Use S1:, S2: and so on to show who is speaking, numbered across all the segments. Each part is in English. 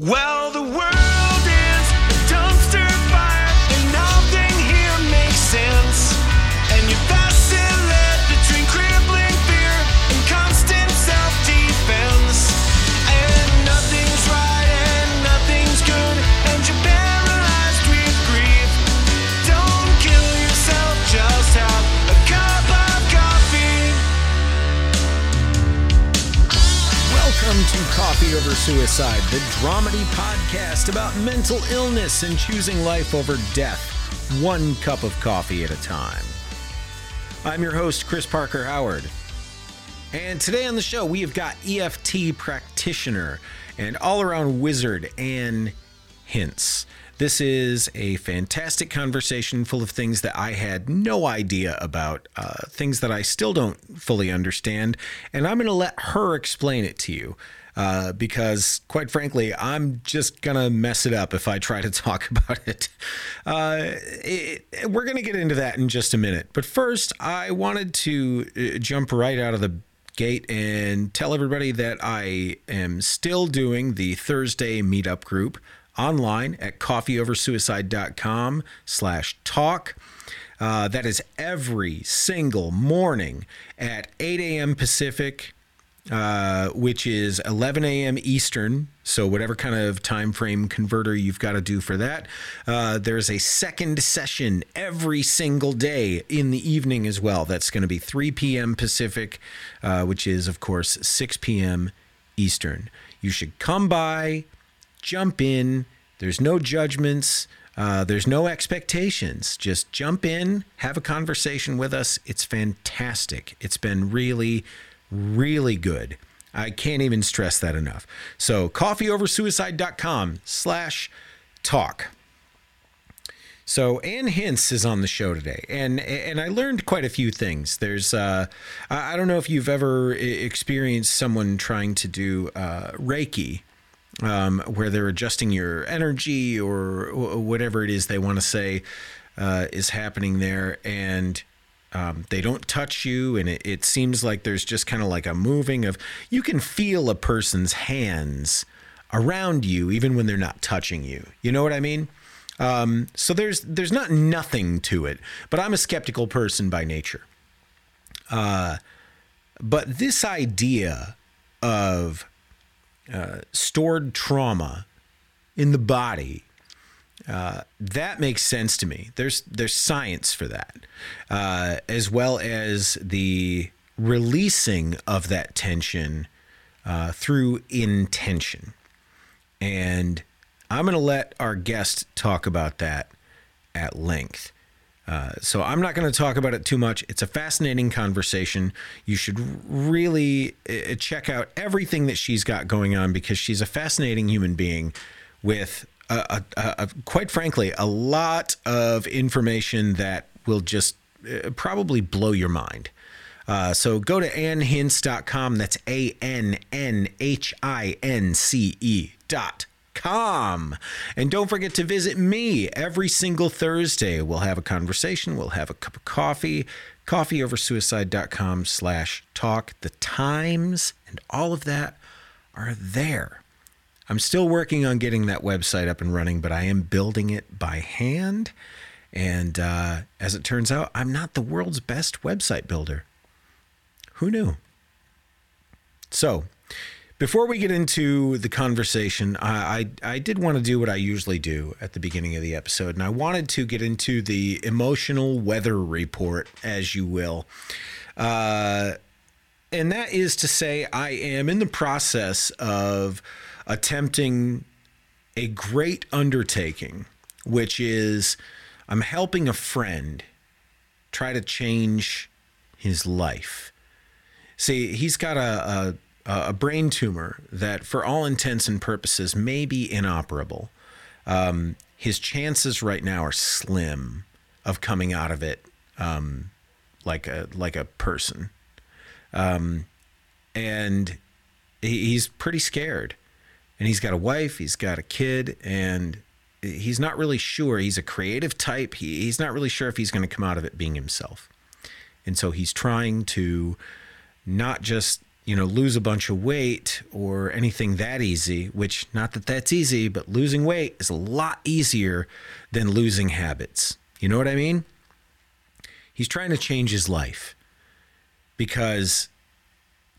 S1: Well, the world Coffee
S2: Over Suicide, the dramedy podcast about mental illness and choosing life over death, one cup of coffee at a time. I'm your host, Chris Parker Howard. And today on the show, we have got EFT practitioner and all around wizard, Ann Hince. This is a fantastic conversation full of things that I had no idea about, uh, things that I still don't fully understand, and I'm going to let her explain it to you. Uh, because, quite frankly, I'm just gonna mess it up if I try to talk about it. Uh, it we're gonna get into that in just a minute. But first, I wanted to uh, jump right out of the gate and tell everybody that I am still doing the Thursday meetup group online at coffeeoversuicide.com slash talk. Uh, that is every single morning at 8 a.m. Pacific, uh, which is 11 a.m. Eastern. So whatever kind of time frame converter you've got to do for that. Uh, there's a second session every single day in the evening as well. That's going to be 3 p.m. Pacific, uh, which is of course 6 p.m. Eastern. You should come by, jump in. There's no judgments. Uh, there's no expectations. Just jump in, have a conversation with us. It's fantastic. It's been really, really good. I can't even stress that enough. So coffeeoversuicide.com slash talk. So Ann Hince is on the show today, and and I learned quite a few things. There's uh, I don't know if you've ever experienced someone trying to do uh, Reiki, um, where they're adjusting your energy or whatever it is they want to say uh, is happening there, and um, they don't touch you, and it, it seems like there's just kind of like a moving of you can feel a person's hands around you even when they're not touching you. You know what I mean? Um, so there's there's not nothing to it, but I'm a skeptical person by nature. Uh, but this idea of uh, stored trauma in the body uh, that makes sense to me. There's there's science for that, uh, as well as the releasing of that tension uh, through intention. And I'm going to let our guest talk about that at length. Uh, so I'm not going to talk about it too much. It's a fascinating conversation. You should really uh, check out everything that she's got going on because she's a fascinating human being with, a, a, a, quite frankly, a lot of information that will just uh, probably blow your mind. Uh, so go to annhince.com. That's A N N H I N C E dot com. And don't forget to visit me every single Thursday. We'll have a conversation, we'll have a cup of coffee. Coffeeoversuicide.com slash talk. The times and all of that are there. I'm still working on getting that website up and running, but I am building it by hand. And uh, as it turns out, I'm not the world's best website builder. Who knew? So, before we get into the conversation, I, I, I did want to do what I usually do at the beginning of the episode, and I wanted to get into the emotional weather report, as you will. Uh, and that is to say, I am in the process of attempting a great undertaking, which is I'm helping a friend try to change his life. See, he's got a, a, a brain tumor that, for all intents and purposes, may be inoperable. Um, his chances right now are slim of coming out of it um, like a like a person and he's pretty scared. And he's got a wife, he's got a kid, and he's not really sure. He's a creative type. He, he's not really sure if he's going to come out of it being himself. And so he's trying to not just, you know, lose a bunch of weight or anything that easy, which not that that's easy, but losing weight is a lot easier than losing habits. You know what I mean? He's trying to change his life because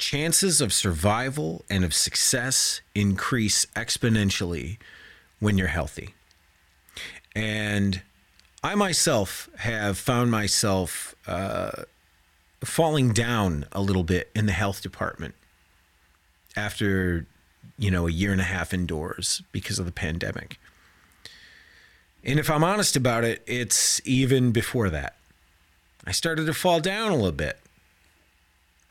S2: chances of survival and of success increase exponentially when you're healthy. And I myself have found myself uh, falling down a little bit in the health department after, you know, a year and a half indoors because of the pandemic. And if I'm honest about it, it's even before that. I started to fall down a little bit.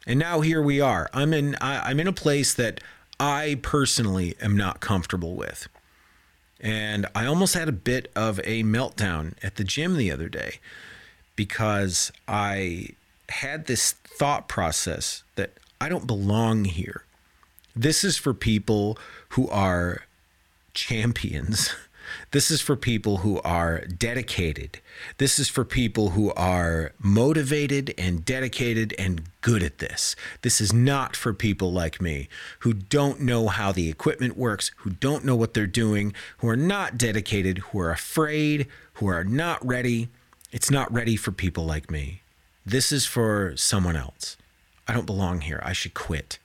S2: And now here we are. I'm in I, I'm in a place that I personally am not comfortable with. And I almost had a bit of a meltdown at the gym the other day because I had this thought process that I don't belong here. This is for people who are champions. This is for people who are dedicated. This is for people who are motivated and dedicated and good at this. This is not for people like me who don't know how the equipment works, who don't know what they're doing, who are not dedicated, who are afraid, who are not ready. It's not ready for people like me. This is for someone else. I don't belong here. I should quit.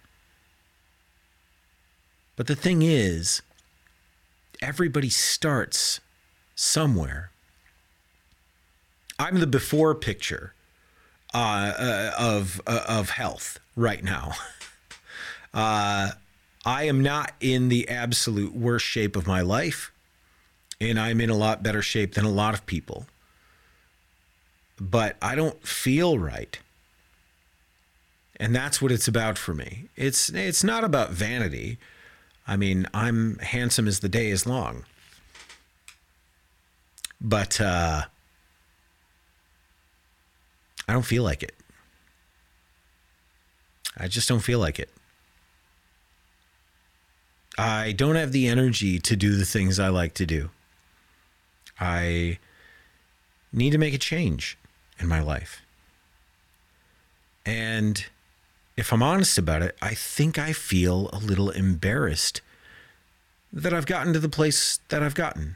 S2: But the thing is, everybody starts somewhere. I'm the before picture uh, uh, of uh, of health right now. Uh, I am not in the absolute worst shape of my life, and I'm in a lot better shape than a lot of people. But I don't feel right. And that's what it's about for me. It's it's not about vanity. I mean, I'm handsome as the day is long. But uh, I don't feel like it. I just don't feel like it. I don't have the energy to do the things I like to do. I need to make a change in my life. And if I'm honest about it, I think I feel a little embarrassed that I've gotten to the place that I've gotten.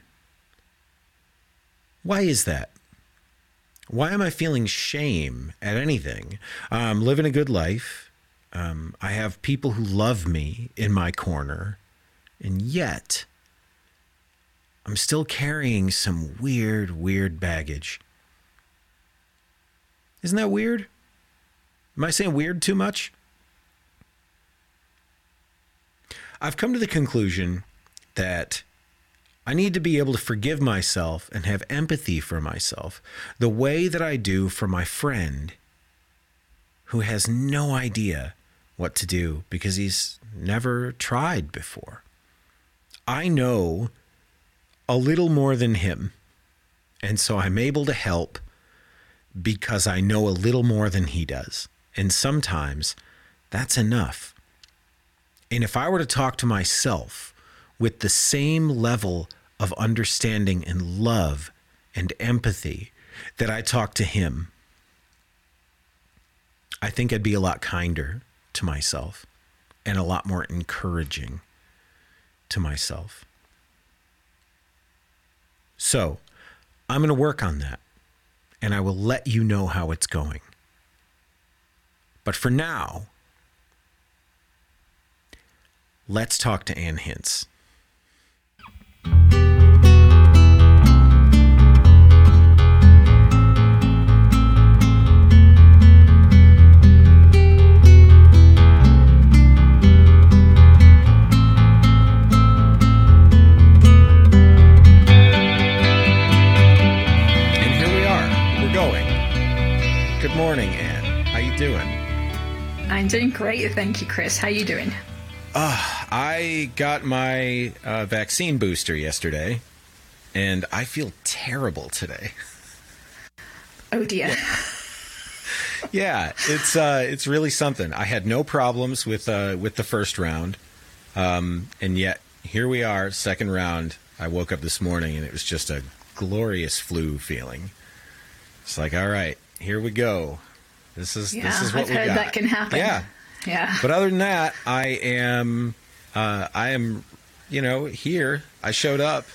S2: Why is that? Why am I feeling shame at anything? I'm living a good life. Um, I have people who love me in my corner. And yet, I'm still carrying some weird, weird baggage. Isn't that weird? Am I saying weird too much? I've come to the conclusion that I need to be able to forgive myself and have empathy for myself the way that I do for my friend who has no idea what to do because he's never tried before. I know a little more than him, and so I'm able to help because I know a little more than he does. And sometimes that's enough. And if I were to talk to myself with the same level of understanding and love and empathy that I talk to him, I think I'd be a lot kinder to myself and a lot more encouraging to myself. So I'm going to work on that and I will let you know how it's going. But for now, let's talk to Ann Hince. And here we are. We're going. Good morning,
S3: I'm doing great, thank you, Chris. How you doing?
S2: I got my uh, vaccine booster yesterday, and I feel terrible today.
S3: Oh dear.
S2: Yeah, it's uh, it's really something. I had no problems with uh, with the first round, um, and yet here we are, second round. I woke up this morning, and it was just a glorious flu feeling. It's like, all right, here we go. This is this is what
S3: I've
S2: we
S3: heard
S2: got.
S3: that can happen.
S2: Yeah,
S3: Yeah.
S2: But other than that, I am, uh, I am, you know, here. I showed up.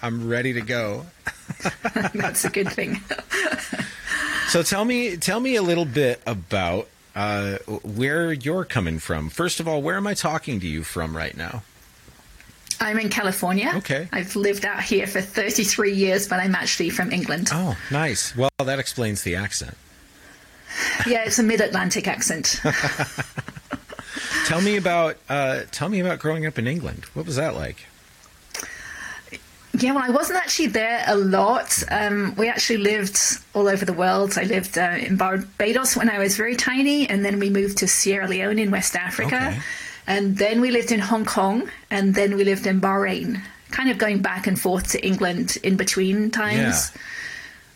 S2: I'm ready to go.
S3: That's a good thing.
S2: So tell me, tell me a little bit about uh, where you're coming from. First of all, where am I talking to you from right now?
S3: I'm in California.
S2: Okay.
S3: I've lived out here for 33 years, but I'm actually from England.
S2: Oh, nice. Well, that explains the accent.
S3: Yeah, it's a mid-Atlantic accent.
S2: Tell me about, uh, tell me about growing up in England. What was that like?
S3: Yeah, well, I wasn't actually there a lot. Um, we actually lived all over the world. I lived uh, in Barbados when I was very tiny, and then we moved to Sierra Leone in West Africa.
S2: Okay.
S3: And then we lived in Hong Kong, and then we lived in Bahrain, kind of going back and forth to England in between times.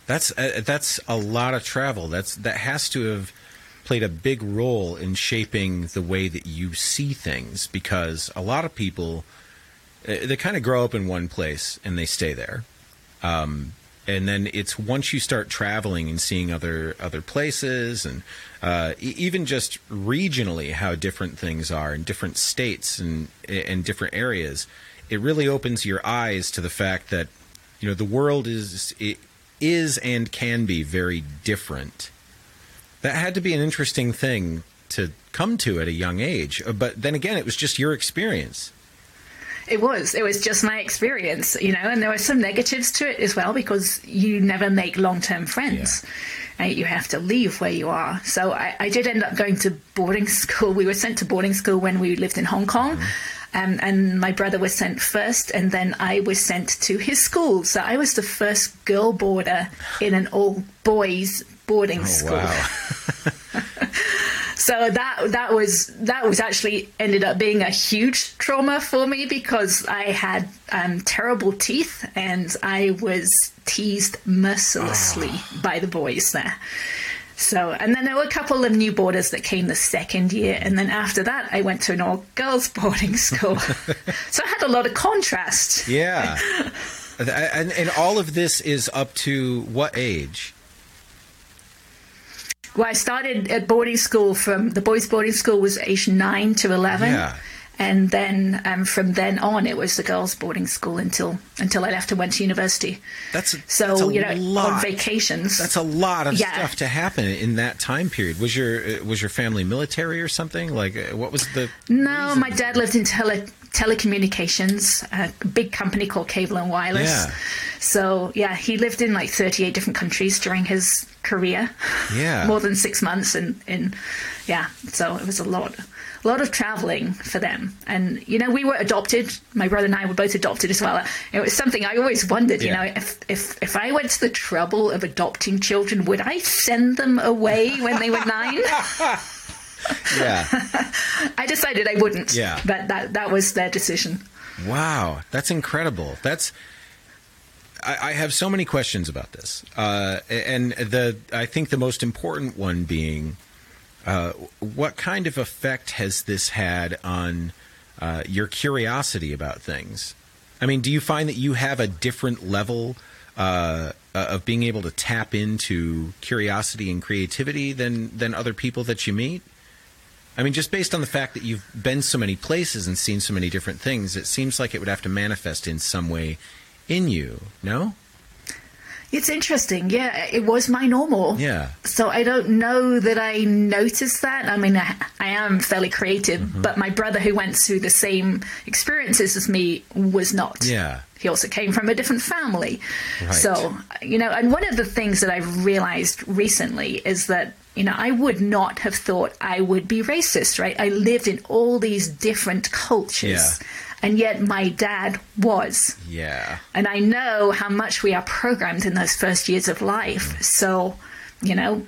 S2: That's uh, that's a lot of travel. That's that has to have played a big role in shaping the way that you see things because a lot of people uh, they kind of grow up in one place and they stay there. Um, and then it's once you start traveling and seeing other other places and uh, even just regionally how different things are in different states and and different areas, it really opens your eyes to the fact that you know the world is it is and can be very different. That had to be an interesting thing to come to at a young age, but then again, it was just your experience.
S3: It was. It was just my experience, you know, and there were some negatives to it as well because you never make long term friends. And you have to leave where you are. So I, I did end up going to boarding school. We were sent to boarding school when we lived in Hong Kong. Mm-hmm. Um, and my brother was sent first, and then I was sent to his school. So I was the first girl boarder in an all boys boarding school.
S2: Oh, Wow.
S3: So that that was that was actually ended up being a huge trauma for me because I had um, terrible teeth and I was teased mercilessly by the boys there. So and then there were a couple of new boarders that came the second year, and then after that I went to an all girls boarding school. so I had a lot of contrast.
S2: Yeah. and, and all of this is up to what age?
S3: Well, I started at boarding school from the boys' boarding school was age nine to eleven,
S2: Yeah.
S3: And then um, from then on it was the girls' boarding school until until I left and went to university.
S2: That's
S3: So
S2: that's a
S3: you know,
S2: lot.
S3: on vacations.
S2: That's a lot of
S3: Yeah.
S2: stuff to happen in that time period. Was your uh, was your family military or something? Like, uh, what was the?
S3: no,
S2: reason?
S3: my dad lived in tele telecommunications, a big company called Cable and Wireless.
S2: Yeah.
S3: So yeah, he lived in like thirty eight different countries during his career.
S2: Yeah.
S3: more than six months, and in yeah, so it was a lot. A lot of traveling for them, and you know we were adopted. My brother and I were both adopted as well. It was something I always wondered. You know, if if if I went to the trouble of adopting children, would I send them away when they were nine?
S2: Yeah.
S3: I decided I wouldn't.
S2: Yeah.
S3: But that that was their decision.
S2: Wow, that's incredible. That's. I, I have so many questions about this, uh, and the I think the most important one being, uh, what kind of effect has this had on uh, your curiosity about things? I mean, do you find that you have a different level uh, of being able to tap into curiosity and creativity than than other people that you meet? I mean, just based on the fact that you've been so many places and seen so many different things, it seems like it would have to manifest in some way in you, no?
S3: It's interesting. Yeah, it was my normal.
S2: Yeah.
S3: So I don't know that I noticed that. I mean, I, I am fairly creative,
S2: Mm-hmm.
S3: but my brother, who went through the same experiences as me, was not.
S2: Yeah.
S3: He also came from a different family.
S2: Right.
S3: So, you know, and one of the things that I've realized recently is that, you know, I would not have thought I would be racist, right? I lived in all these different cultures.
S2: Yeah.
S3: And yet my dad was.
S2: Yeah.
S3: And I know how much we are programmed in those first years of life. So, you know,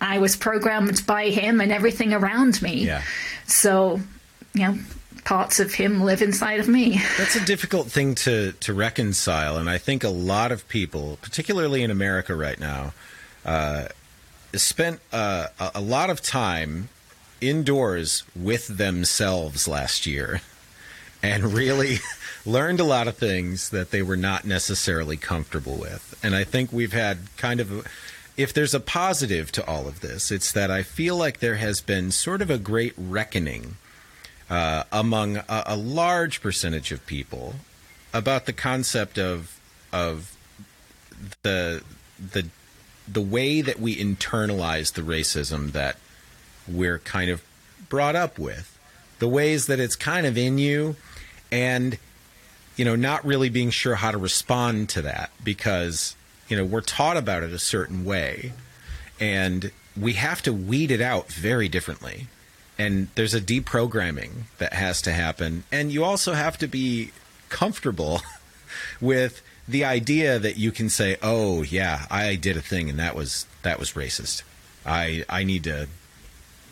S3: I was programmed by him and everything around me.
S2: Yeah.
S3: So, you know, parts of him live inside of me.
S2: That's a difficult thing to, to reconcile. And I think a lot of people, particularly in America right now, uh, spent uh, a, a lot of time indoors with themselves last year and really learned a lot of things that they were not necessarily comfortable with. And I think we've had kind of if there's a positive to all of this, it's that I feel like there has been sort of a great reckoning uh, among a, a large percentage of people about the concept of of the the the way that we internalize the racism that we're kind of brought up with, the ways that it's kind of in you, and you know, not really being sure how to respond to that because you know we're taught about it a certain way, and we have to weed it out very differently. And there's a deprogramming that has to happen, and you also have to be comfortable with the idea that you can say, "Oh, yeah, I did a thing and that was that was racist. I I need to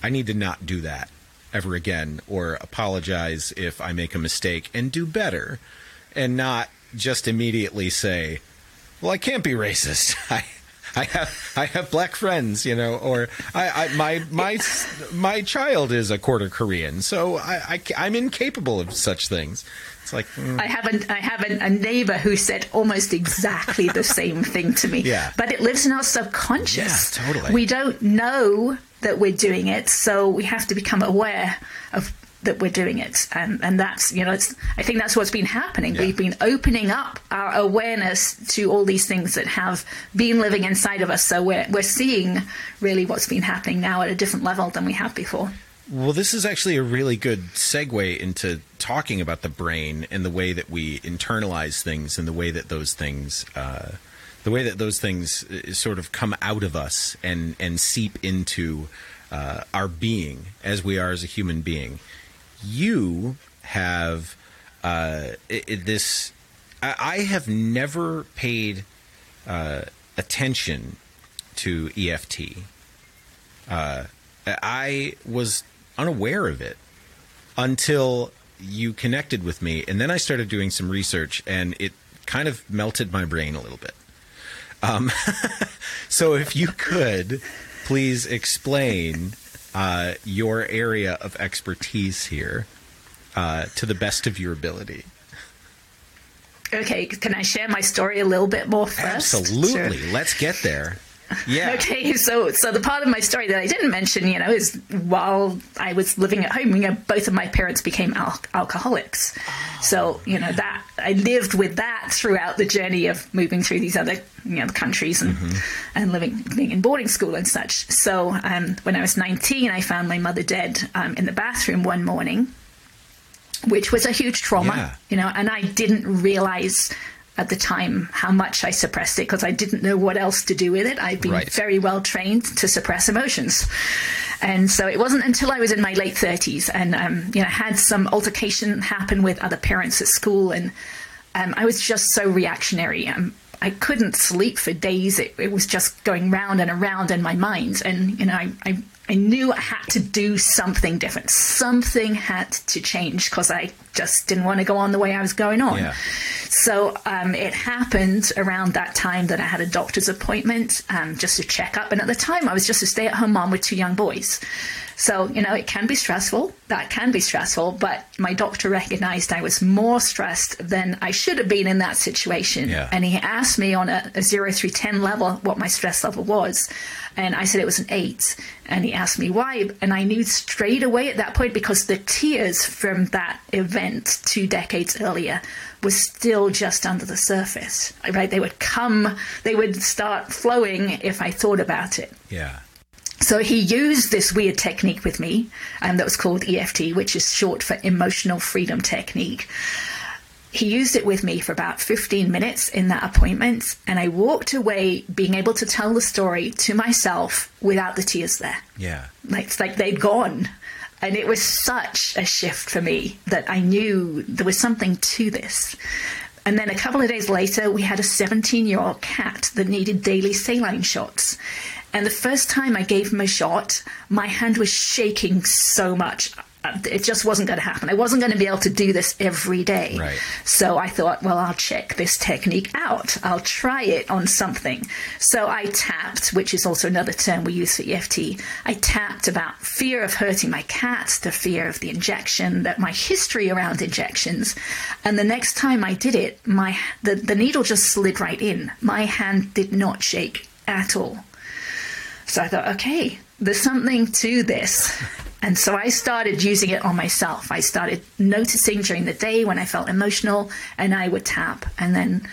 S2: I need to not do that ever again or apologize if I make a mistake and do better and not just immediately say, "Well, I can't be racist." I I have I have black friends, you know, or I, I my my my child is a quarter Korean, so I, I am incapable of such things. It's like mm,
S3: I have a, I have a, a neighbor who said almost exactly the same thing to me.
S2: Yeah.
S3: But it lives in our subconscious.
S2: Yeah, totally.
S3: We don't know that we're doing it, so we have to become aware of that we're doing it, and and that's you know it's, I think that's what's been happening.
S2: Yeah.
S3: We've been opening up our awareness to all these things that have been living inside of us. So we're we're seeing really what's been happening now at a different level than we have before.
S2: Well, this is actually a really good segue into talking about the brain and the way that we internalize things and the way that those things, uh, the way that those things uh, sort of come out of us and and seep into uh, our being as we are as a human being. You have uh, i i- this. I, I have never paid uh, attention to EFT. I was unaware of it until you connected with me, and then I started doing some research, and it kind of melted my brain a little bit. Um, so, if you could please explain uh, your area of expertise here uh, to the best of your ability.
S3: Okay, can I share my story a little bit more first?
S2: Absolutely.
S3: Sure.
S2: Let's get there. Yeah.
S3: Okay, so so the part of my story that I didn't mention, you know, is while I was living at home, you know, both of my parents became al- alcoholics. So you know that I lived with that throughout the journey of moving through these other you know countries and and living being in boarding school and such. So um, when I was nineteen, I found my mother dead um, in the bathroom one morning, which was a huge trauma,
S2: Yeah.
S3: you know, and I didn't realize. At the time, how much I suppressed it because I didn't know what else to do with it. I've been
S2: Right.
S3: very well trained to suppress emotions. And so it wasn't until I was in my late 30s and um, you know had some altercation happen with other parents at school, and um, I was just so reactionary. Um, I couldn't sleep for days. It, it was just going round and around in my mind, and you know I. I I knew I had to do something different. Something had to change because I just didn't want to go on the way I was going on.
S2: Yeah.
S3: So um, it happened around that time that I had a doctor's appointment um, just to check up. And at the time, I was just a stay at home mom with two young boys. So, you know, it can be stressful. That can be stressful. But my doctor recognized I was more stressed than I should have been in that situation.
S2: Yeah.
S3: And he asked me on a, a 0 through 10 level what my stress level was. And I said it was an eight. And he asked me why. And I knew straight away at that point because the tears from that event two decades earlier was still just under the surface. Right? They would come, they would start flowing if I thought about it.
S2: Yeah.
S3: So he used this weird technique with me, um, that was called EFT, which is short for Emotional Freedom Technique. He used it with me for about 15 minutes in that appointment, and I walked away being able to tell the story to myself without the tears there.
S2: Yeah.
S3: Like, it's like they'd gone. And it was such a shift for me that I knew there was something to this. And then a couple of days later, we had a 17 year old cat that needed daily saline shots. And the first time I gave him a shot, my hand was shaking so much. uh, It just wasn't going to happen. I wasn't going to be able to do this every day.
S2: Right.
S3: So I thought, well, I'll check this technique out. I'll try it on something. So I tapped, which is also another term we use for EFT. I tapped about fear of hurting my cat, the fear of the injection, that my history around injections. And the next time I did it, my the, the needle just slid right in. My hand did not shake at all. So I thought, okay, there's something to this. And so I started using it on myself. I started noticing during the day when I felt emotional and I would tap. And then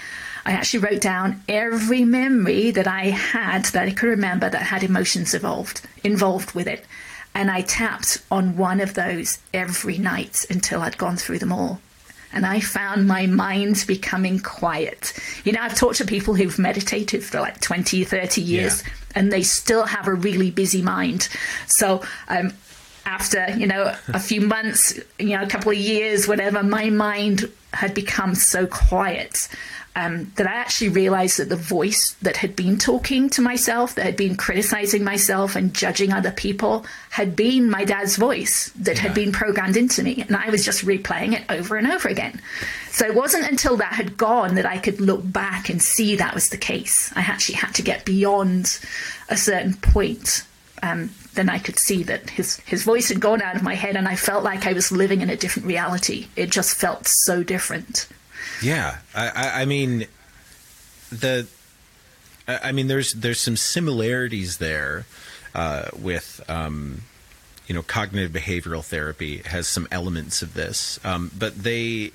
S3: I actually wrote down every memory that I had that I could remember that had emotions involved involved with it. And I tapped on one of those every night until I'd gone through them all. And I found my mind becoming quiet. You know, I've talked to people who've meditated for like 20, 30 years,
S2: Yeah.
S3: And they still have a really busy mind. So, um, after you know a few months you know a couple of years whatever my mind had become so quiet um, that i actually realized that the voice that had been talking to myself that had been criticizing myself and judging other people had been my dad's voice that had been programmed into me and i was just replaying it over and over again so it wasn't until that had gone that i could look back and see that was the case i actually had to get beyond a certain point um, then I could see that his his voice had gone out of my head, and I felt like I was living in a different reality. It just felt so different.
S2: Yeah, I, I, I mean, the, I mean, there's there's some similarities there uh, with, um, you know, cognitive behavioral therapy has some elements of this, um, but they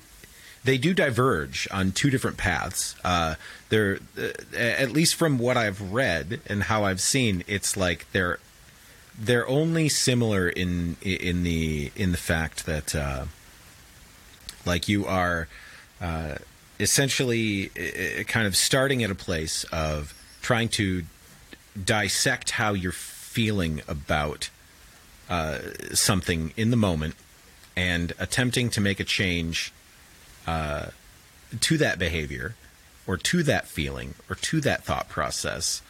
S2: they do diverge on two different paths. Uh, they're uh, at least from what I've read and how I've seen, it's like they're they're only similar in in the in the fact that uh, like you are uh, essentially kind of starting at a place of trying to dissect how you're feeling about uh, something in the moment and attempting to make a change uh, to that behavior or to that feeling or to that thought process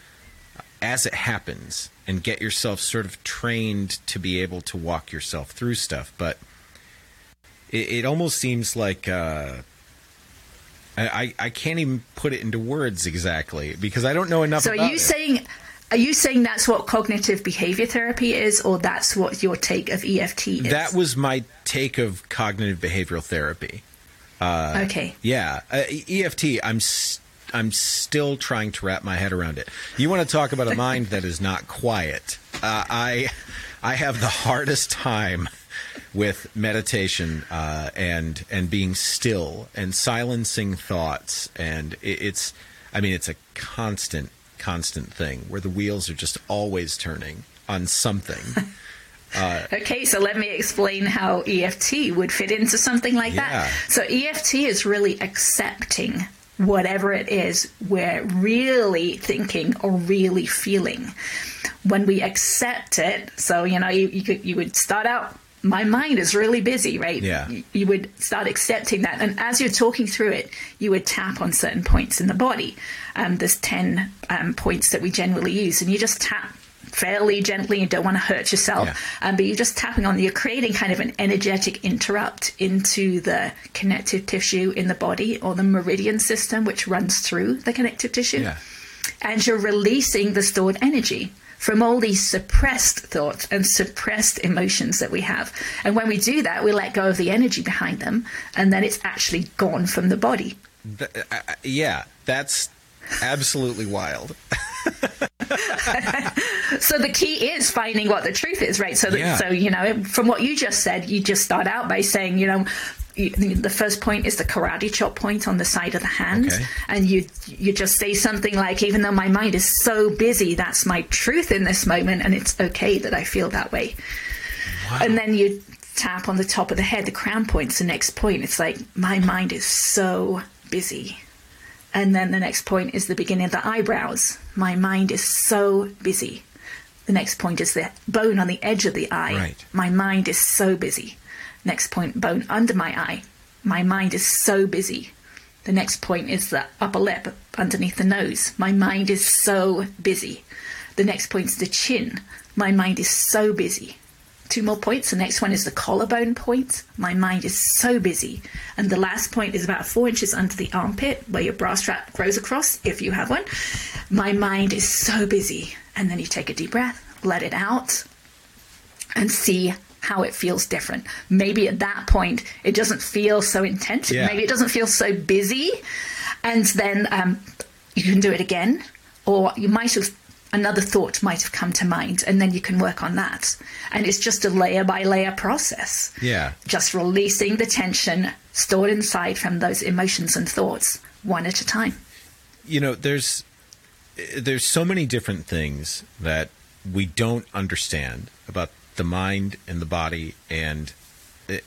S2: as it happens and get yourself sort of trained to be able to walk yourself through stuff. But it, it almost seems like uh, I, I I can't even put it into words exactly because I don't know enough.
S3: So, are
S2: about
S3: you
S2: it.
S3: saying? Are you saying that's what cognitive behavior therapy is, or that's what your take of EFT is?
S2: that was my take of cognitive behavioral therapy?
S3: okay.
S2: Yeah, uh, EFT. I'm s- I'm still trying to wrap my head around it. You want to talk about a mind that is not quiet? Uh, I I have the hardest time with meditation uh, and and being still and silencing thoughts, and it, it's I mean it's a constant constant thing where the wheels are just always turning on something.
S3: Okay, so let me explain how EFT would fit into something like
S2: Yeah.
S3: that. So EFT is really accepting whatever it is we're really thinking or really feeling. When we accept it, so you know, you you, could, you would start out. My mind is really busy, right?
S2: Yeah.
S3: You- would start accepting that, and as you're talking through it, you would tap on certain points in the body. Um, there's ten um, points that we generally use, and you just tap fairly gently. You don't want to hurt yourself,
S2: Yeah.
S3: um, but you're just tapping on. You're creating kind of an energetic interrupt into the connective tissue in the body or the meridian system, which runs through the connective tissue,
S2: Yeah.
S3: and you're releasing the stored energy. From all these suppressed thoughts and suppressed emotions that we have. And when we do that, we let go of the energy behind them, and then it's actually gone from the body.
S2: Th- I- I- yeah, that's absolutely wild.
S3: So the key is finding what the truth is, right? So that,
S2: Yeah.
S3: so you know, from what you just said, you just start out by saying, you know, the first point is the karate chop point on the side of the hand,
S2: Okay.
S3: and you you just say something like, even though my mind is so busy, that's my truth in this moment, and it's okay that I feel that way. And then you tap on the top of the head, the crown point's the next point. It's like my mind is so busy. And then the next point is the beginning of the eyebrows. My mind is so busy. The next point is the bone on the edge of the eye.
S2: Right.
S3: My mind is so busy. Next point, bone under my eye. My mind is so busy. The next point is the upper lip underneath the nose. My mind is so busy. The next point is the chin. My mind is so busy. Two more points. The next one is the collarbone point. My mind is so busy. And the last point is about four inches under the armpit, where your bra strap grows across, if you have one. My mind is so busy. And then you take a deep breath, let it out, and see how it feels different. Maybe at that point, it doesn't feel so intense.
S2: Yeah.
S3: Maybe it doesn't feel so busy. And then um, you can do it again. Or you might have another thought might have come to mind, and then you can work on that. And it's just a layer by layer process.
S2: Yeah.
S3: Just releasing the tension stored inside from those emotions and thoughts one at a time.
S2: you know there's there's so many different things that we don't understand about the mind and the body and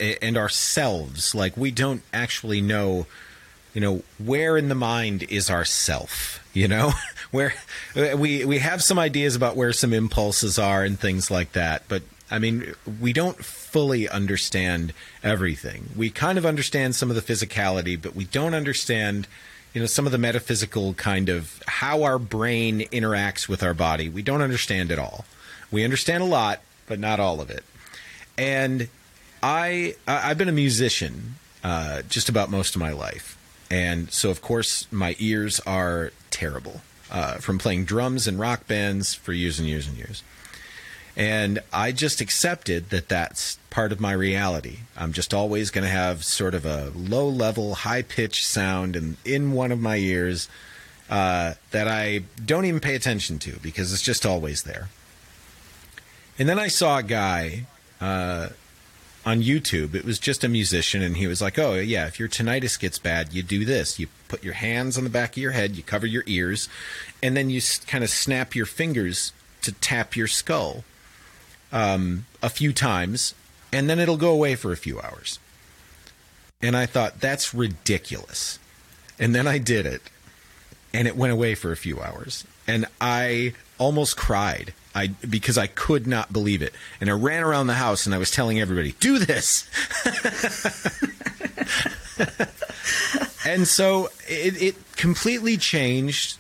S2: and ourselves. Like we don't actually know you know where in the mind is our self you know? Where we we have some ideas about where some impulses are and things like that but i mean we don't fully understand everything. We kind of understand some of the physicality but we don't understand you know some of the metaphysical kind of how our brain interacts with our body. We don't understand it all. We understand a lot but not all of it and I I've been a musician uh, just about most of my life, and so of course my ears are terrible uh, from playing drums and rock bands for years and years and years. And I just accepted that that's part of my reality. I'm just always going to have sort of a low level, high pitched sound in, in one of my ears uh, that I don't even pay attention to because it's just always there. And then I saw a guy uh, on YouTube. It was just a musician, and he was like, "Oh yeah, if your tinnitus gets bad, you do this. You put your hands on the back of your head, you cover your ears, and then you s- kind of snap your fingers to tap your skull um, a few times, and then it'll go away for a few hours." And I thought that's ridiculous. And then I did it, and it went away for a few hours, and I almost cried. I because I could not believe it, and I ran around the house and I was telling everybody, "Do this." and so it, it completely changed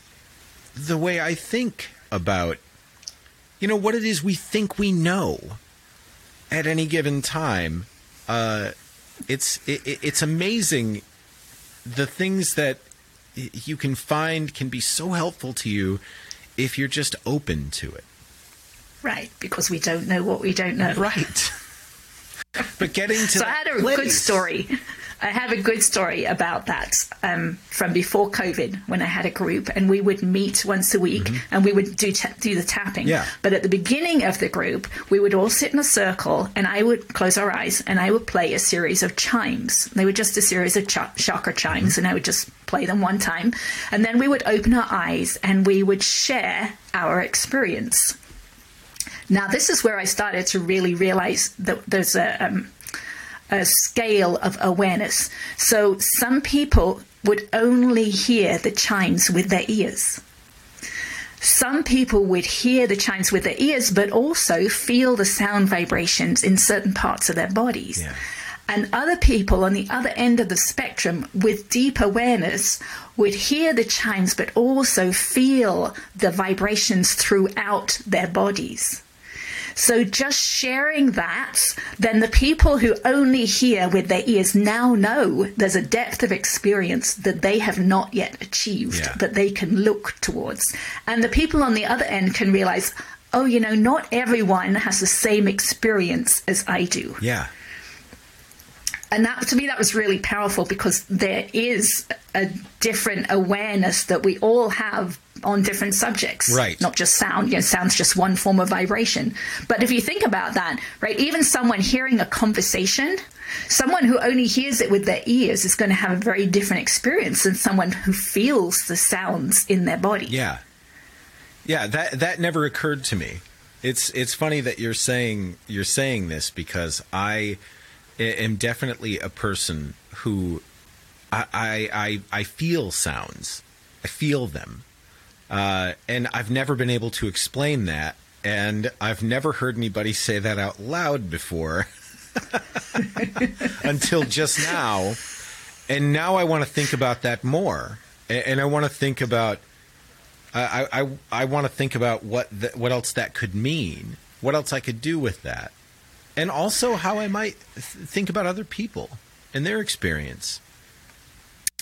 S2: the way I think about, you know, what it is we think we know at any given time. Uh, it's it, it- it's amazing the things that you can find can be so helpful to you if you're just open to it.
S3: Right, because we don't know what we don't know.
S2: Right. but getting to
S3: So I had a good story. I have a good story about that um, from before COVID when I had a group and we would meet once a week and we would do ta- do the tapping.
S2: Mm-hmm. Yeah.
S3: But at the beginning of the group, we would all sit in a circle and I would close our eyes and I would play a series of chimes. They were just a series of ch- chakra chimes and I would just play them one time. And then we would open our eyes and we would share our experience. Now, this is where I started to really realize that there's a, um, a scale of awareness. So, some people would only hear the chimes with their ears. Some people would hear the chimes with their ears, but also feel the sound vibrations in certain parts of their bodies.
S2: Yeah.
S3: And other people on the other end of the spectrum with deep awareness would hear the chimes, but also feel the vibrations throughout their bodies. So just sharing that, then the people who only hear with their ears now know there's a depth of experience that they have not yet achieved,
S2: Yeah.
S3: that they can look towards. And the people on the other end can realize, oh, you know, not everyone has the same experience as I do
S2: Yeah.
S3: And that to me that was really powerful because there is a different awareness that we all have on different subjects
S2: Right.
S3: not just sound you know sound's just one form of vibration but if you think about that right even someone hearing a conversation someone who only hears it with their ears is going to have a very different experience than someone who feels the sounds in their body
S2: Yeah. Yeah, that that never occurred to me. It's it's funny that you're saying you're saying this because I am definitely a person who I I I, feel sounds. I feel them. Uh, and I've never been able to explain that and I've never heard anybody say that out loud before until just now. And now I want to think about that more. And I want to think about I, I, I want to think about what the, what else that could mean, what else I could do with that, and also how I might th- think about other people and their experience.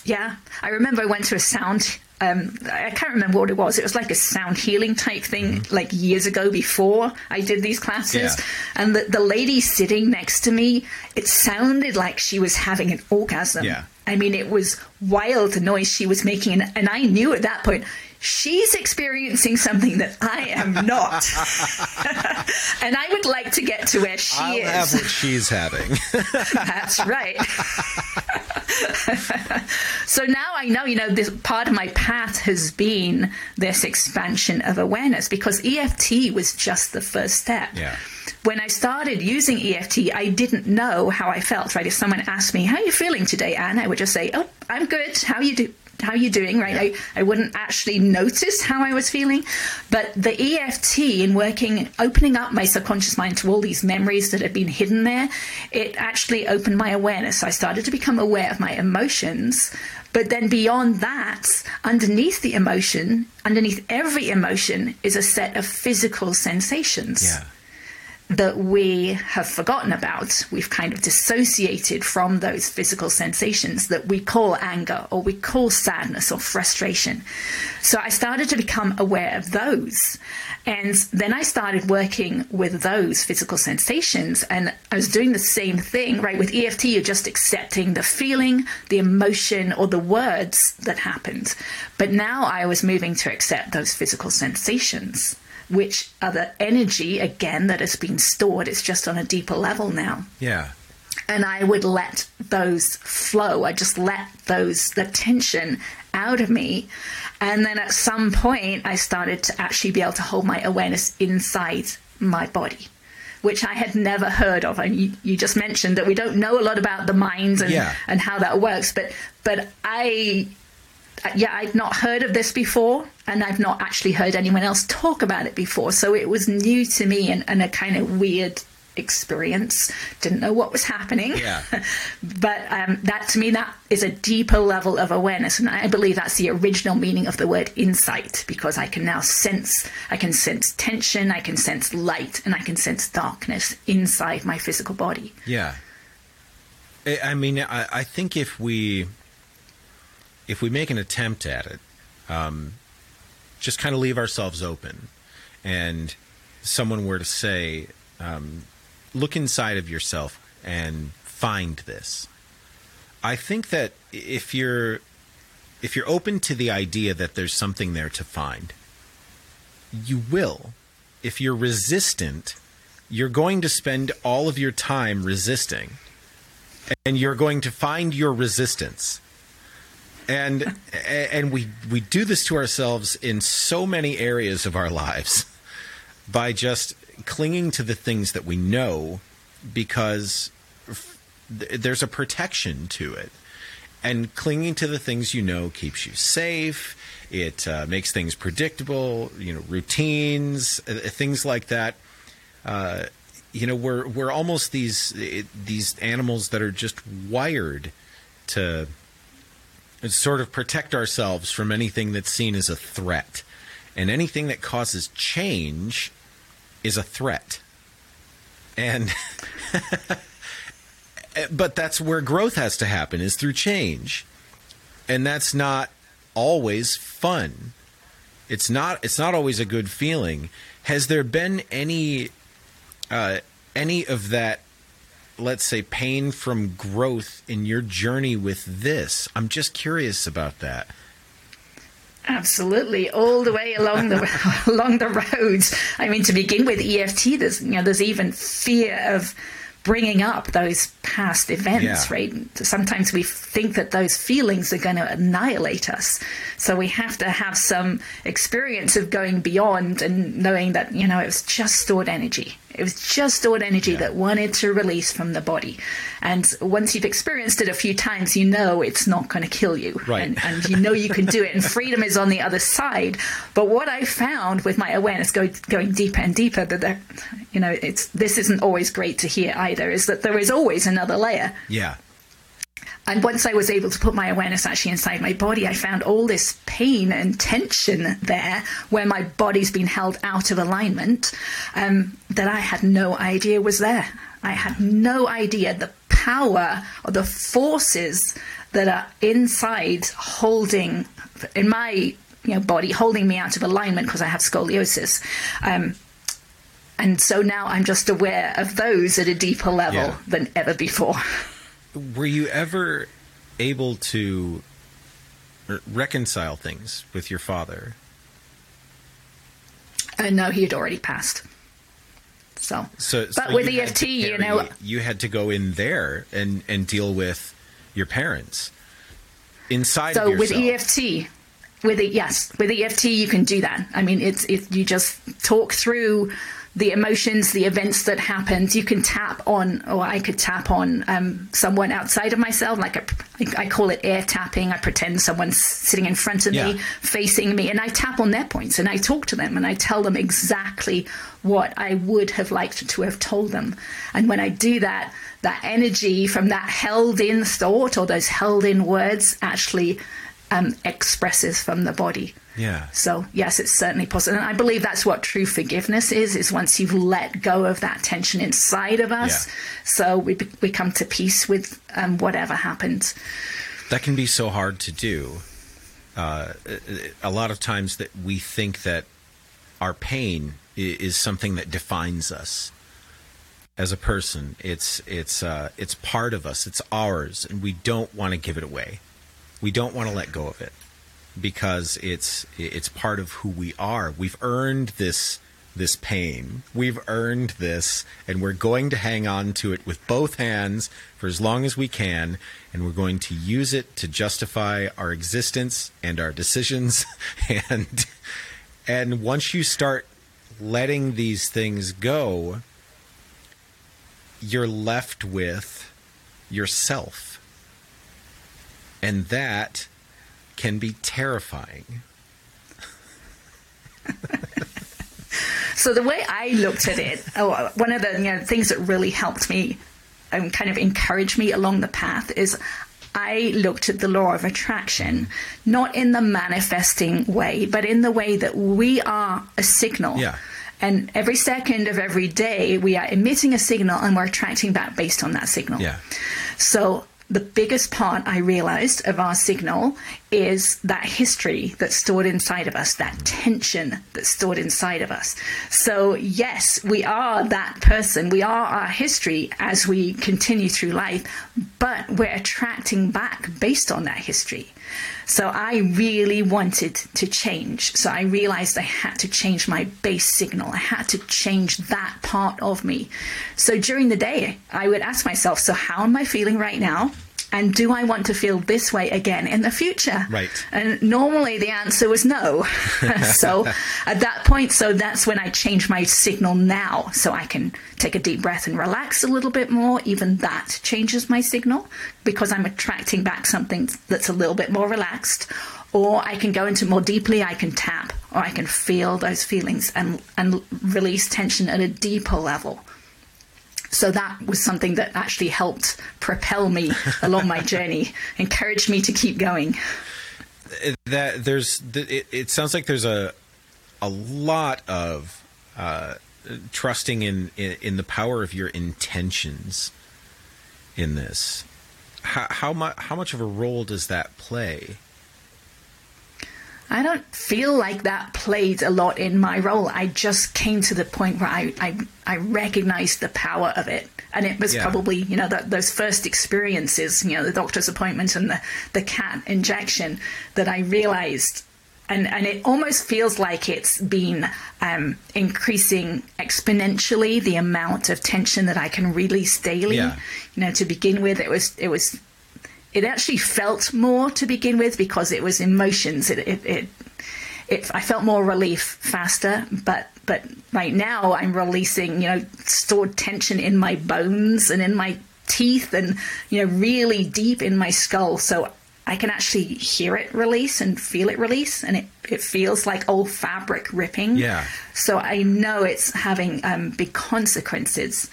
S3: Yeah, I remember I went to a sound. Um, I can't remember what it was. It was like a sound healing type thing, like years ago before I did these classes.
S2: Yeah.
S3: And the, the lady sitting next to me, it sounded like she was having an orgasm.
S2: Yeah.
S3: I mean, it was wild the noise she was making, and, and I knew at that point, she's experiencing something that I am not. and I would like to get to where she
S2: I'll
S3: is.
S2: have what she's having.
S3: That's right. so now I know, you know, this part of my path has been this expansion of awareness because EFT was just the first step.
S2: Yeah.
S3: When I started using EFT, I didn't know how I felt, right? If someone asked me, How are you feeling today, Ann? I would just say, Oh, I'm good. How are you do how you doing right
S2: Yeah.
S3: I, I wouldn't actually notice how i was feeling but the eft in working opening up my subconscious mind to all these memories that had been hidden there it actually opened my awareness i started to become aware of my emotions but then beyond that underneath the emotion underneath every emotion is a set of physical sensations
S2: yeah.
S3: That we have forgotten about. We've kind of dissociated from those physical sensations that we call anger or we call sadness or frustration. So I started to become aware of those. And then I started working with those physical sensations. And I was doing the same thing, right? With EFT, you're just accepting the feeling, the emotion, or the words that happened. But now I was moving to accept those physical sensations which are the energy again that has been stored. It's just on a deeper level now.
S2: Yeah.
S3: And I would let those flow. I just let those, the tension out of me. And then at some point, I started to actually be able to hold my awareness inside my body. Which I had never heard of, and you, you just mentioned that we don't know a lot about the mind and,
S2: Yeah.
S3: and how that works. But but I yeah, I'd not heard of this before, and I've not actually heard anyone else talk about it before. So it was new to me and, and a kind of weird experience. Didn't know what was happening.
S2: Yeah.
S3: but um, that to me, that is a deeper level of awareness, and I believe that's the original meaning of the word insight because I can now sense, I can sense tension, I can sense light, and I can sense darkness inside my physical body.
S2: Yeah. I I mean, I, I think if we if we make an attempt at it, um, just kind of leave ourselves open, and someone were to say, um, "Look inside of yourself and find this," I think that if you're if you're open to the idea that there's something there to find, you will. If you're resistant, you're going to spend all of your time resisting. And you're going to find your resistance and and we we do this to ourselves in so many areas of our lives by just clinging to the things that we know because there's a protection to it. And clinging to the things you know keeps you safe. It uh, makes things predictable you know routines uh, things like that. Uh, you know we're we're almost these these animals that are just wired to sort of protect ourselves from anything that's seen as a threat. And anything that causes change is a threat. And but that's where growth has to happen is through change. And that's not always fun. It's not it's not always a good feeling. Has there been any uh, any of that let's say pain from growth in your journey with this i'm just curious about that
S3: Absolutely, all the way along the along the roads. I mean, to begin with EFT, there's you know there's even fear of bringing up those past events,
S2: Yeah.
S3: right? Sometimes we think that those feelings are going to annihilate us, so we have to have some experience of going beyond and knowing that you know it was just stored energy. It was just stored energy
S2: Yeah.
S3: that wanted to release from the body, and once you've experienced it a few times, you know it's not going to kill you,
S2: Right.
S3: and, and you know you can do it and freedom is on the other side. But what i found with my awareness go, going deeper and deeper that there, you know it's this isn't always great to hear either is that there is always another layer.
S2: Yeah
S3: and once i was able to put my awareness actually inside my body i found all this pain and tension there where my body's been held out of alignment um, that i had no idea was there. I had no idea the power or the forces that are inside holding in my you know body holding me out of alignment because i have scoliosis. Um, and so now i'm just aware of those at a deeper level
S2: Yeah.
S3: than ever before
S2: were you ever able to reconcile things with your father
S3: Uh, no, he had already passed. So,
S2: So,
S3: but
S2: so
S3: with EFT, you know,
S2: you had to go in there and and deal with your parents inside
S3: so with. EFT, with it, yes, with EFT you can do that. I mean, it's it, you just talk through the emotions, the events that happened. You can tap on, or I could tap on um, someone outside of myself, like a, I, I call it air tapping. I pretend someone's sitting in front of
S2: Yeah.
S3: me, facing me, and I tap on their points and I talk to them and I tell them exactly what I would have liked to have told them. And when I do that, that energy from that held in thought or those held in words actually um, expresses from the body.
S2: Yeah.
S3: So yes, it's certainly possible, and I believe that's what true forgiveness is: is once you've let go of that tension inside of us,
S2: Yeah.
S3: so we we come to peace with um, whatever happened.
S2: that can be so hard to do. Uh, a lot of times that we think that our pain is something that defines us as a person. It's it's uh, it's part of us. It's ours, and we don't want to give it away. We don't want to let go of it because it's it's part of who we are. We've earned this this pain. We've earned this and we're going to hang on to it with both hands for as long as we can and we're going to use it to justify our existence and our decisions and and once you start letting these things go you're left with yourself and that can be terrifying.
S3: So the way I looked at it, oh, one of the you know, things that really helped me and kind of encouraged me along the path is I looked at the law of attraction, not in the manifesting way, but in the way that we are a signal.
S2: Yeah.
S3: And every second of every day, we are emitting a signal and we're attracting back based on that signal.
S2: Yeah.
S3: So the biggest part I realized of our signal is that history that's stored inside of us, that tension that's stored inside of us. So yes, we are that person. We are our history as we continue through life, but we're attracting back based on that history. So I really wanted to change. So I realized I had to change my base signal. I had to change that part of me. So during the day, I would ask myself, so how am I feeling right now? And do I want to feel this way again in the future?
S2: Right.
S3: And normally the answer was no. so at that point, so that's when I change my signal now. So I can take a deep breath and relax a little bit more. Even that changes my signal because I'm attracting back something that's a little bit more relaxed. Or I can go into more deeply, I can tap, or I can feel those feelings and, and release tension at a deeper level. So that was something that actually helped propel me along my journey, encouraged me to keep going.
S2: That there's it, it sounds like there's a a lot of uh, trusting in, in in the power of your intentions in this. How how much how much of a role does that play?
S3: I don't feel like that played a lot in my role. I just came to the point where I, I, I recognized the power of it. And it was
S2: Yeah.
S3: probably, you know, that those first experiences, you know, the doctor's appointment and the, the cat injection that I realized. And, and it almost feels like it's been um, increasing exponentially the amount of tension that I can release daily.
S2: Yeah.
S3: You know, to begin with, it was it was it actually felt more to begin with because it was emotions. It, it, it, it, I felt more relief faster, but but right now I'm releasing, you know, stored tension in my bones and in my teeth, and you know, really deep in my skull. So I can actually hear it release and feel it release, and it, it feels like old fabric ripping.
S2: Yeah.
S3: So I know it's having um, big consequences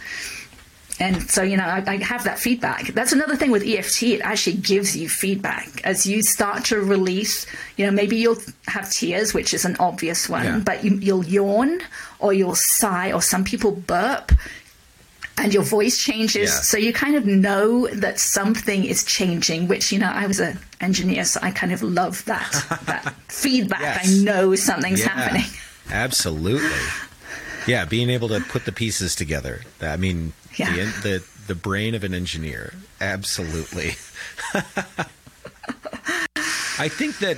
S3: and so you know I, I have that feedback that's another thing with eft it actually gives you feedback as you start to release you know maybe you'll have tears which is an obvious one
S2: Yeah.
S3: but you, you'll yawn or you'll sigh or some people burp and your voice changes
S2: Yeah.
S3: so you kind of know that something is changing which you know i was an engineer so i kind of love that that feedback
S2: Yes.
S3: i know something's
S2: Yeah,
S3: happening
S2: Absolutely. Yeah, being able to put the pieces together. I mean,
S3: Yeah.
S2: the, the the brain of an engineer. Absolutely. I think that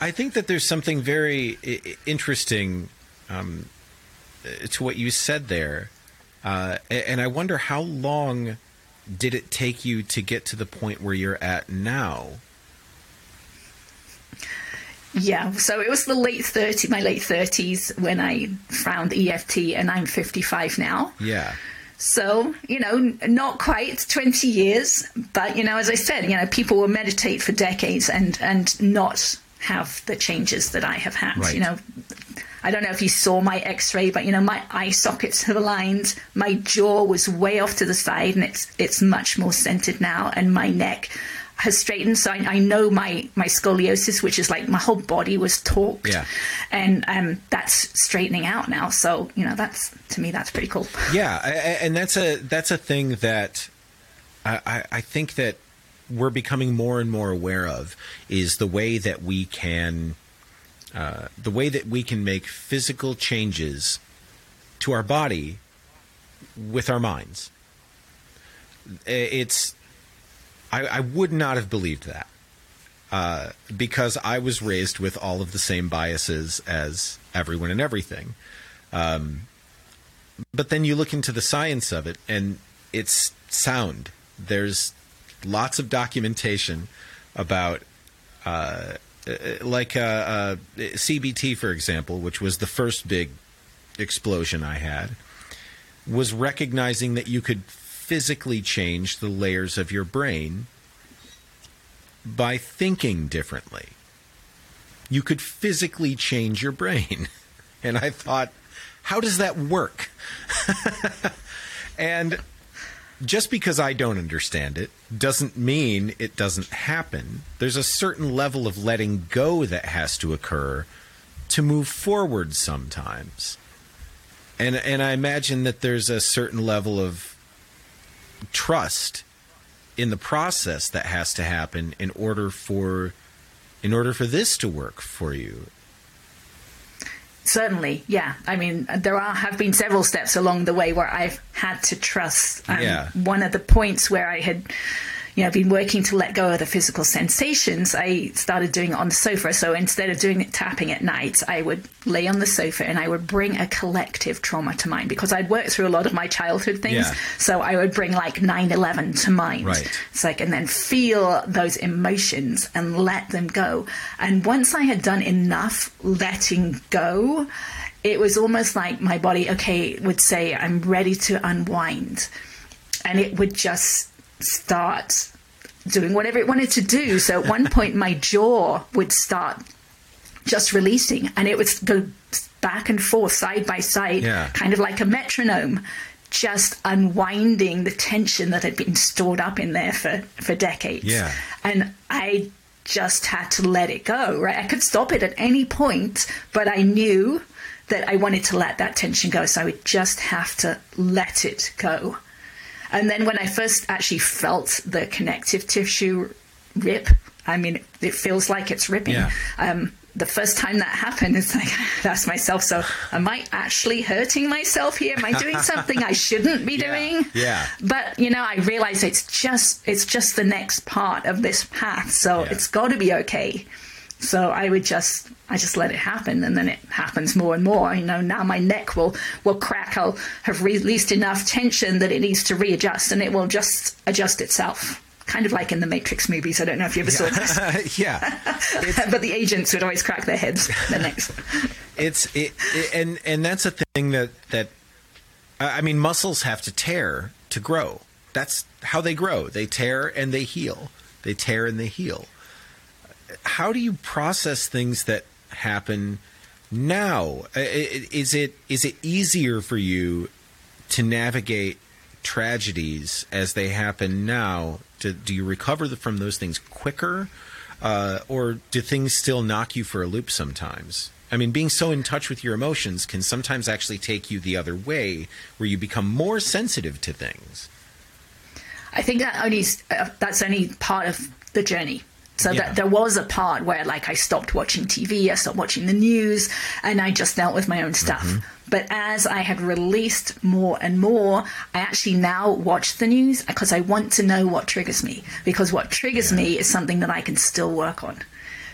S2: I think that there's something very i- interesting um, to what you said there, uh, and I wonder how long did it take you to get to the point where you're at now?
S3: Yeah, so it was the late 30, my late 30s when I found EFT, and I'm 55 now.
S2: Yeah.
S3: So, you know, not quite 20 years, but, you know, as I said, you know, people will meditate for decades and, and not have the changes that I have had.
S2: Right.
S3: You know, I don't know if you saw my x ray, but, you know, my eye sockets have aligned, my jaw was way off to the side, and it's, it's much more centered now, and my neck has straightened. So I, I know my, my scoliosis, which is like my whole body was torqued,
S2: Yeah.
S3: and um, that's straightening out now. So, you know, that's, to me, that's pretty cool.
S2: Yeah, I- I- and that's a that's a thing that I, I- I think that we're becoming more and more aware of is the way that we can uh, the way that we can make physical changes to our body with our minds. It's I, I would not have believed that uh, because I was raised with all of the same biases as everyone and everything. But then you look into the science of it and it's sound. There's lots of documentation about uh, like uh, uh, cbt for example which was the first big explosion i had was recognizing that you could physically change the layers of your brain by thinking differently you could physically change your brain and i thought how does that work and just because I don't understand it doesn't mean it doesn't happen. There's a certain level of letting go that has to occur to move forward sometimes. And and I imagine that there's a certain level of trust in the process that has to happen in order for in order for this to work for you.
S3: Certainly, yeah. I mean, there are have been several steps along the way where I've had to trust. Um,
S2: Yeah.
S3: One of the points where I had, you know, been working to let go of the physical sensations, I started doing it on the sofa. So instead of doing it tapping at night, I would lay on the sofa and I would bring a collective trauma to mind because I'd worked through a lot of my childhood things.
S2: Yeah.
S3: So I would bring like 9/11 to mind.
S2: Right.
S3: It's like, and then feel those emotions and let them go. And once I had done enough letting go, it was almost like my body, okay, would say, I'm ready to unwind. And it would just start doing whatever it wanted to do. So at one point, my jaw would start just releasing and it would go back and forth, side by side,
S2: Yeah.
S3: kind of like a metronome, just unwinding the tension that had been stored up in there for, for decades.
S2: Yeah.
S3: And I just had to let it go, right? I could stop it at any point, but I knew that I wanted to let that tension go. So I would just have to let it go. And then when I first actually felt the connective tissue rip, I mean, it feels like it's ripping.
S2: Yeah.
S3: Um, the first time that happened, it's like I asked myself, so am I actually hurting myself here? Am I doing something I shouldn't be
S2: Yeah.
S3: doing?
S2: Yeah.
S3: But you know, I realize it's just it's just the next part of this path, so
S2: Yeah.
S3: it's got to be okay. So I would just I just let it happen, and then it happens more and more. You know, now my neck will will crack. I'll have released enough tension that it needs to readjust, and it will just adjust itself. Kind of like in the Matrix movies. I don't know if you ever saw this,
S2: yeah.
S3: but the agents would always crack their heads. The next,
S2: it's it, it- and and that's a thing that that I mean muscles have to tear to grow. That's how they grow. They tear and they heal. They tear and they heal. How do you process things that happen now? Is it is it easier for you to navigate tragedies as they happen now? Do, do you recover from those things quicker, uh, or do things still knock you for a loop sometimes? I mean, being so in touch with your emotions can sometimes actually take you the other way, where you become more sensitive to things.
S3: I think that only uh, that's only part of the journey. So
S2: Yeah.
S3: that there was a part where like I stopped watching TV, I stopped watching the news, and I just dealt with my own stuff.
S2: Mm-hmm.
S3: But as I had released more and more, I actually now watch the news because I want to know what triggers me. Because what triggers me is something that I can still work on.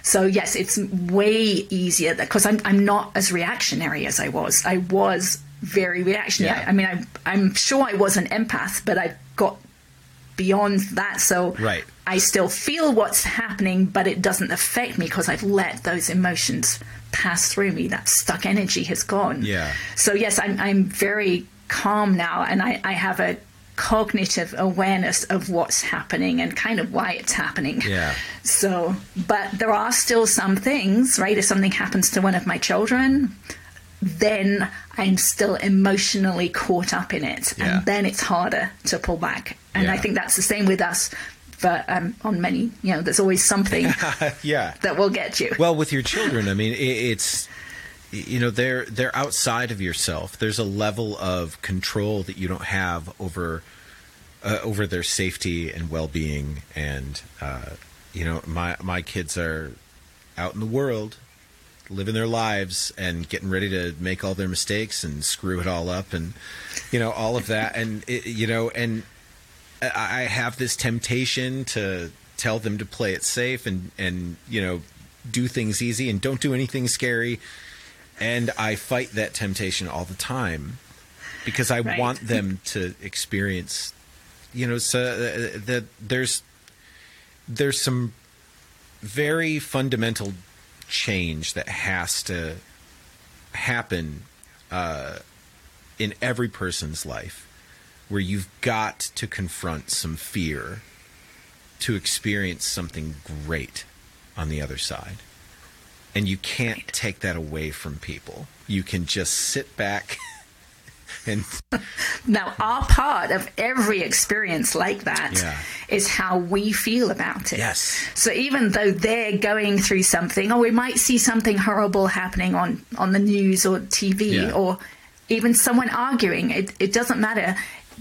S3: So yes, it's way easier because I'm I'm not as reactionary as I was. I was very reactionary.
S2: Yeah.
S3: I, I mean, I, I'm sure I was an empath, but I got beyond that. So
S2: Right.
S3: I still feel what's happening, but it doesn't affect me because I've let those emotions pass through me. That stuck energy has gone.
S2: Yeah.
S3: So yes, I'm I'm very calm now, and I, I have a cognitive awareness of what's happening and kind of why it's happening.
S2: Yeah.
S3: So, but there are still some things, right? If something happens to one of my children, then I'm still emotionally caught up in it,
S2: Yeah.
S3: and then it's harder to pull back. And I think that's the same with us. For um, on many, you know, there's always something
S2: yeah.
S3: that will get you.
S2: Well, with your children, I mean, it, it's you know they're they're outside of yourself. There's a level of control that you don't have over uh, over their safety and well being, and uh, you know my my kids are out in the world, living their lives and getting ready to make all their mistakes and screw it all up, and you know all of that, and it, you know and I have this temptation to tell them to play it safe and and you know do things easy and don't do anything scary and I fight that temptation all the time because I
S3: Right.
S2: want them to experience you know so uh, that there's there's some very fundamental change that has to happen uh, in every person's life where you've got to confront some fear to experience something great on the other side. And you can't take that away from people. You can just sit back and
S3: Now, our part of every experience like that is
S2: Yeah.
S3: how we feel about it.
S2: Yes.
S3: So even though they're going through something, or we might see something horrible happening on, on the news or TV,
S2: Yeah.
S3: or even someone arguing, it, it doesn't matter.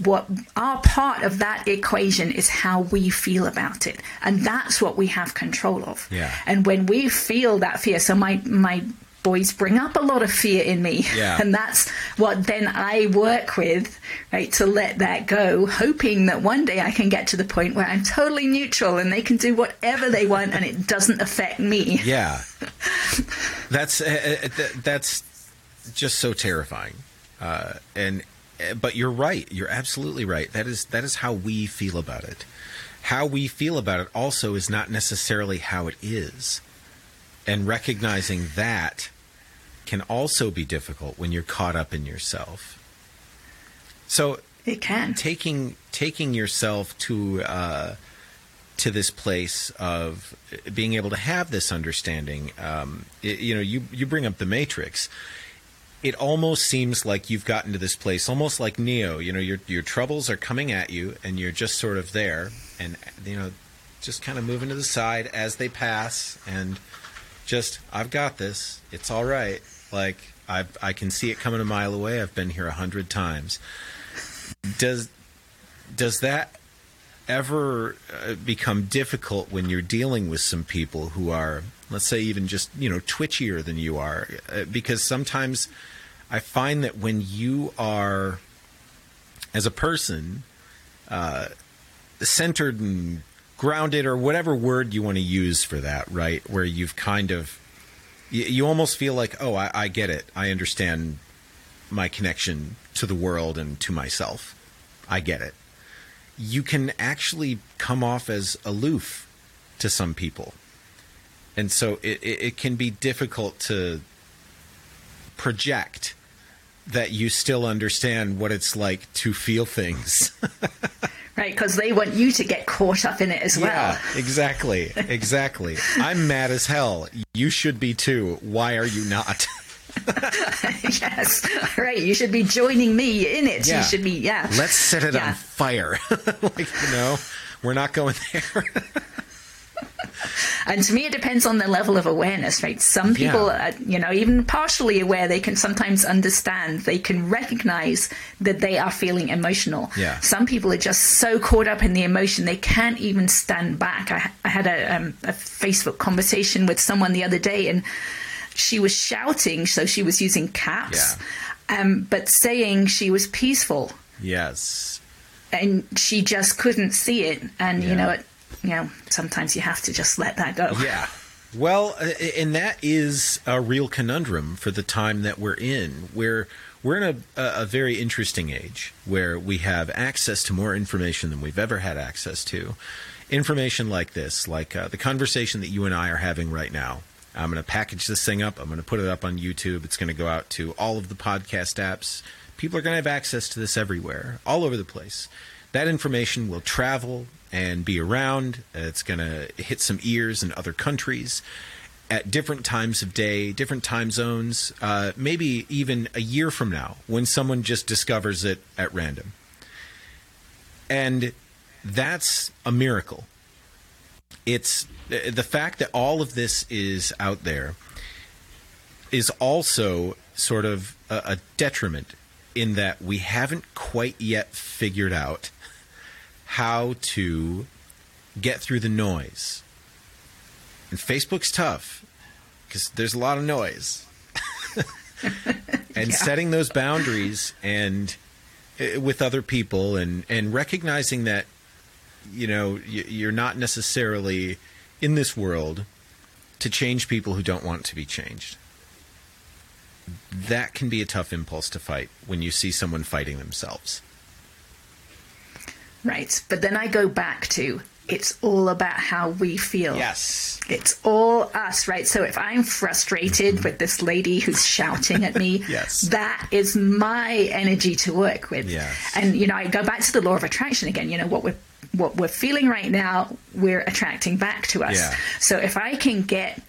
S3: What our part of that equation is how we feel about it, and that's what we have control of.
S2: Yeah.
S3: And when we feel that fear, so my my boys bring up a lot of fear in me,
S2: Yeah.
S3: and that's what then I work with, right, to let that go, hoping that one day I can get to the point where I'm totally neutral and they can do whatever they want and it doesn't affect me.
S2: yeah, that's uh, that's just so terrifying. Uh, and but you're right. You're absolutely right. That is that is how we feel about it. How we feel about it also is not necessarily how it is. And recognizing that can also be difficult when you're caught up in yourself. So
S3: It can.
S2: taking taking yourself to uh, to this place of being able to have this understanding. Um, it- you know, you you bring up the Matrix. It almost seems like you've gotten to this place, almost like Neo. You know, your your troubles are coming at you, and you're just sort of there, and you know, just kind of moving to the side as they pass, and just I've got this. It's all right. Like I I can see it coming a mile away. I've been here a hundred times. Does does that ever uh, become difficult when you're dealing with some people who are, let's say, even just you know twitchier than you are? Uh, because sometimes I find that when you are, as a person, uh, centered and grounded, or whatever word you want to use for that, right? Where you've kind of, you, you almost feel like, oh, I, I get it. I understand my connection to the world and to myself. I get it. You can actually come off as aloof to some people. And so it, it, it can be difficult to project that you still understand what it's like to feel things.
S3: Right, because they want you to get caught up in it as well.
S2: Yeah, exactly. Exactly. I'm mad as hell. You should be too. Why are you not?
S3: yes, right. You should be joining me in it.
S2: Yeah.
S3: You should be, yeah.
S2: Let's set it
S3: Yeah.
S2: on fire. like, you know, we're not going there.
S3: And to me, it depends on the level of awareness, right? Some people,
S2: Yeah.
S3: are, you know, even partially aware, they can sometimes understand, they can recognize that they are feeling emotional.
S2: Yeah.
S3: Some people are just so caught up in the emotion, they can't even stand back. I, I had a, um, a Facebook conversation with someone the other day, and she was shouting, so she was using caps, um, but saying she was peaceful
S2: yes.
S3: and she just couldn't see it. And
S2: Yeah.
S3: you know, it, you know, sometimes you have to just let that go.
S2: Yeah. Well, uh, and that is a real conundrum for the time that we're in. We're we're in a, a very interesting age where we have access to more information than we've ever had access to. Information like this, like uh, the conversation that you and I are having right now. I'm going to package this thing up. I'm going to put it up on YouTube. It's going to go out to all of the podcast apps. People are going to have access to this everywhere, all over the place. That information will travel and be around. It's going to hit some ears in other countries at different times of day, different time zones, uh, maybe even a year from now when someone just discovers it at random. And that's a miracle. It's the fact that all of this is out there is also sort of a, a detriment in that we haven't quite yet figured out how to get through the noise. And Facebook's tough because there's a lot of noise. and
S3: Yeah.
S2: setting those boundaries and uh, with other people and and recognizing that you know y- you're not necessarily in this world to change people who don't want to be changed. That can be a tough impulse to fight when you see someone fighting themselves.
S3: Right. But then I go back to it's all about how we feel.
S2: Yes.
S3: It's all us, right? So if I'm frustrated with this lady who's shouting at me,
S2: Yes.
S3: that is my energy to work with.
S2: Yes.
S3: And you know, I go back to the law of attraction again. You know what we're what we're feeling right now, we're attracting back to us.
S2: Yeah.
S3: So if I can get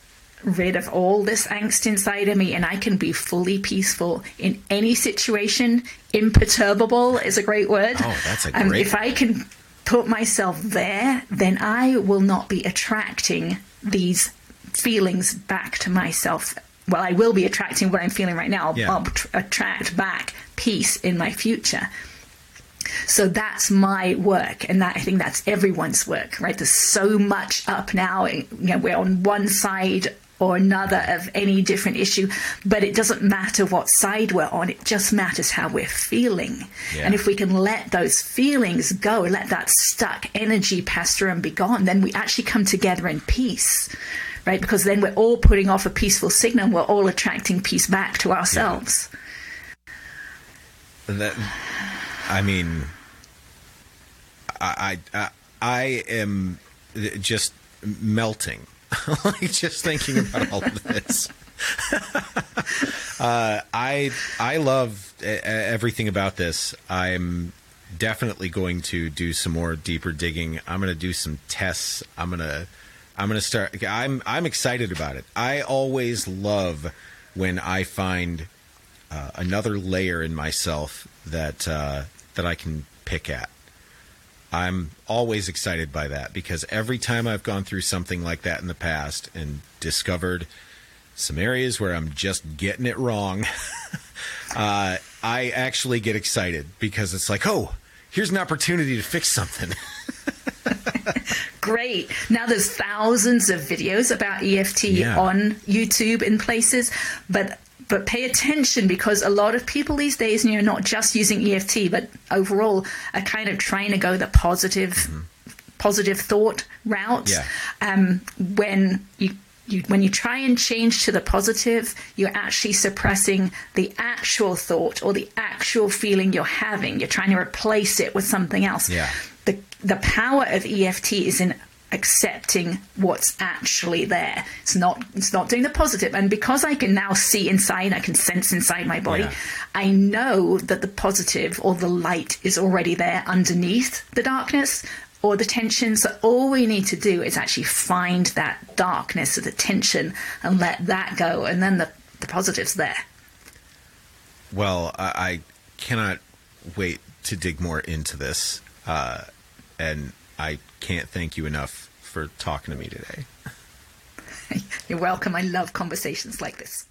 S3: rid of all this angst inside of me and I can be fully peaceful in any situation, imperturbable is a great word.
S2: Oh, that's a
S3: Um,
S2: great
S3: if I can put myself there, then I will not be attracting these feelings back to myself. Well, I will be attracting what I'm feeling right now. I'll,
S2: Yeah.
S3: I'll tr- attract back peace in my future. So that's my work, and that I think that's everyone's work, right? There's so much up now. Eh, you know, we're on one side or another of any different issue, but it doesn't matter what side we're on. It just matters how we're feeling.
S2: Yeah.
S3: And if we can let those feelings go, let that stuck energy pass through and be gone, then we actually come together in peace, right? Because then we're all putting off a peaceful signal. And we're all attracting peace back to ourselves.
S2: That, I mean, I, I, I am just melting, like just thinking about all of this. uh, I, I love everything about this. I'm definitely going to do some more deeper digging. I'm going to do some tests. I'm going to, I'm going to start. I'm, I'm excited about it. I always love when I find uh, another layer in myself that uh, that I can pick at. I'm always excited by that because every time I've gone through something like that in the past and discovered some areas where I'm just getting it wrong, uh, I actually get excited because it's like, oh, here's an opportunity to fix something.
S3: Great. Now there's thousands of videos about EFT
S2: Yeah.
S3: on YouTube in places, but but pay attention because a lot of people these days, you know, not just using EFT, but overall are kind of trying to go the positive positive thought route.
S2: Yeah.
S3: Um, when you you, when you try and change to the positive, you're actually suppressing the actual thought or the actual feeling you're having. You're trying to replace it with something else.
S2: Yeah.
S3: The the power of EFT is in accepting what's actually there. It's not it's not doing the positive. And because I can now see inside, I can sense inside my body,
S2: Yeah.
S3: I know that the positive or the light is already there underneath the darkness or the tension. So all we need to do is actually find that darkness or the tension and let that go and then the, the positive's there.
S2: Well, I, I cannot wait to dig more into this, uh, and I can't thank you enough for talking to me today.
S3: You're welcome. I love conversations like this.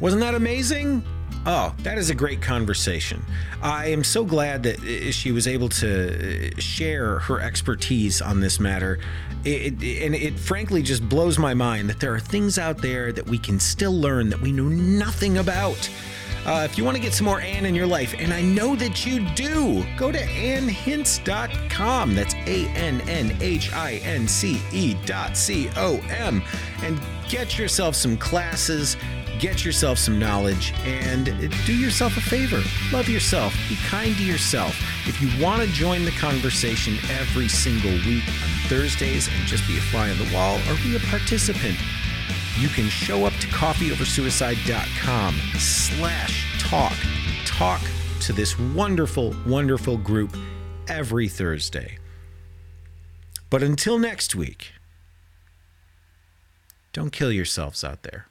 S2: Wasn't that amazing? Oh, that is a great conversation. I am so glad that uh, she was able to uh, share her expertise on this matter. It, it- and it frankly just blows my mind that there are things out there that we can still learn that we know nothing about. Uh, if you want to get some more Ann in your life, and I know that you do, go to annhince.com. That's A N N H I N C E dot C O M. And get yourself some classes, get yourself some knowledge, and do yourself a favor. Love yourself. Be kind to yourself. If you want to join the conversation every single week on Thursdays and just be a fly on the wall or be a participant, you can show up to coffeeoversuicide.com slash talk. Talk to this wonderful, wonderful group every Thursday. But until next week, don't kill yourselves out there.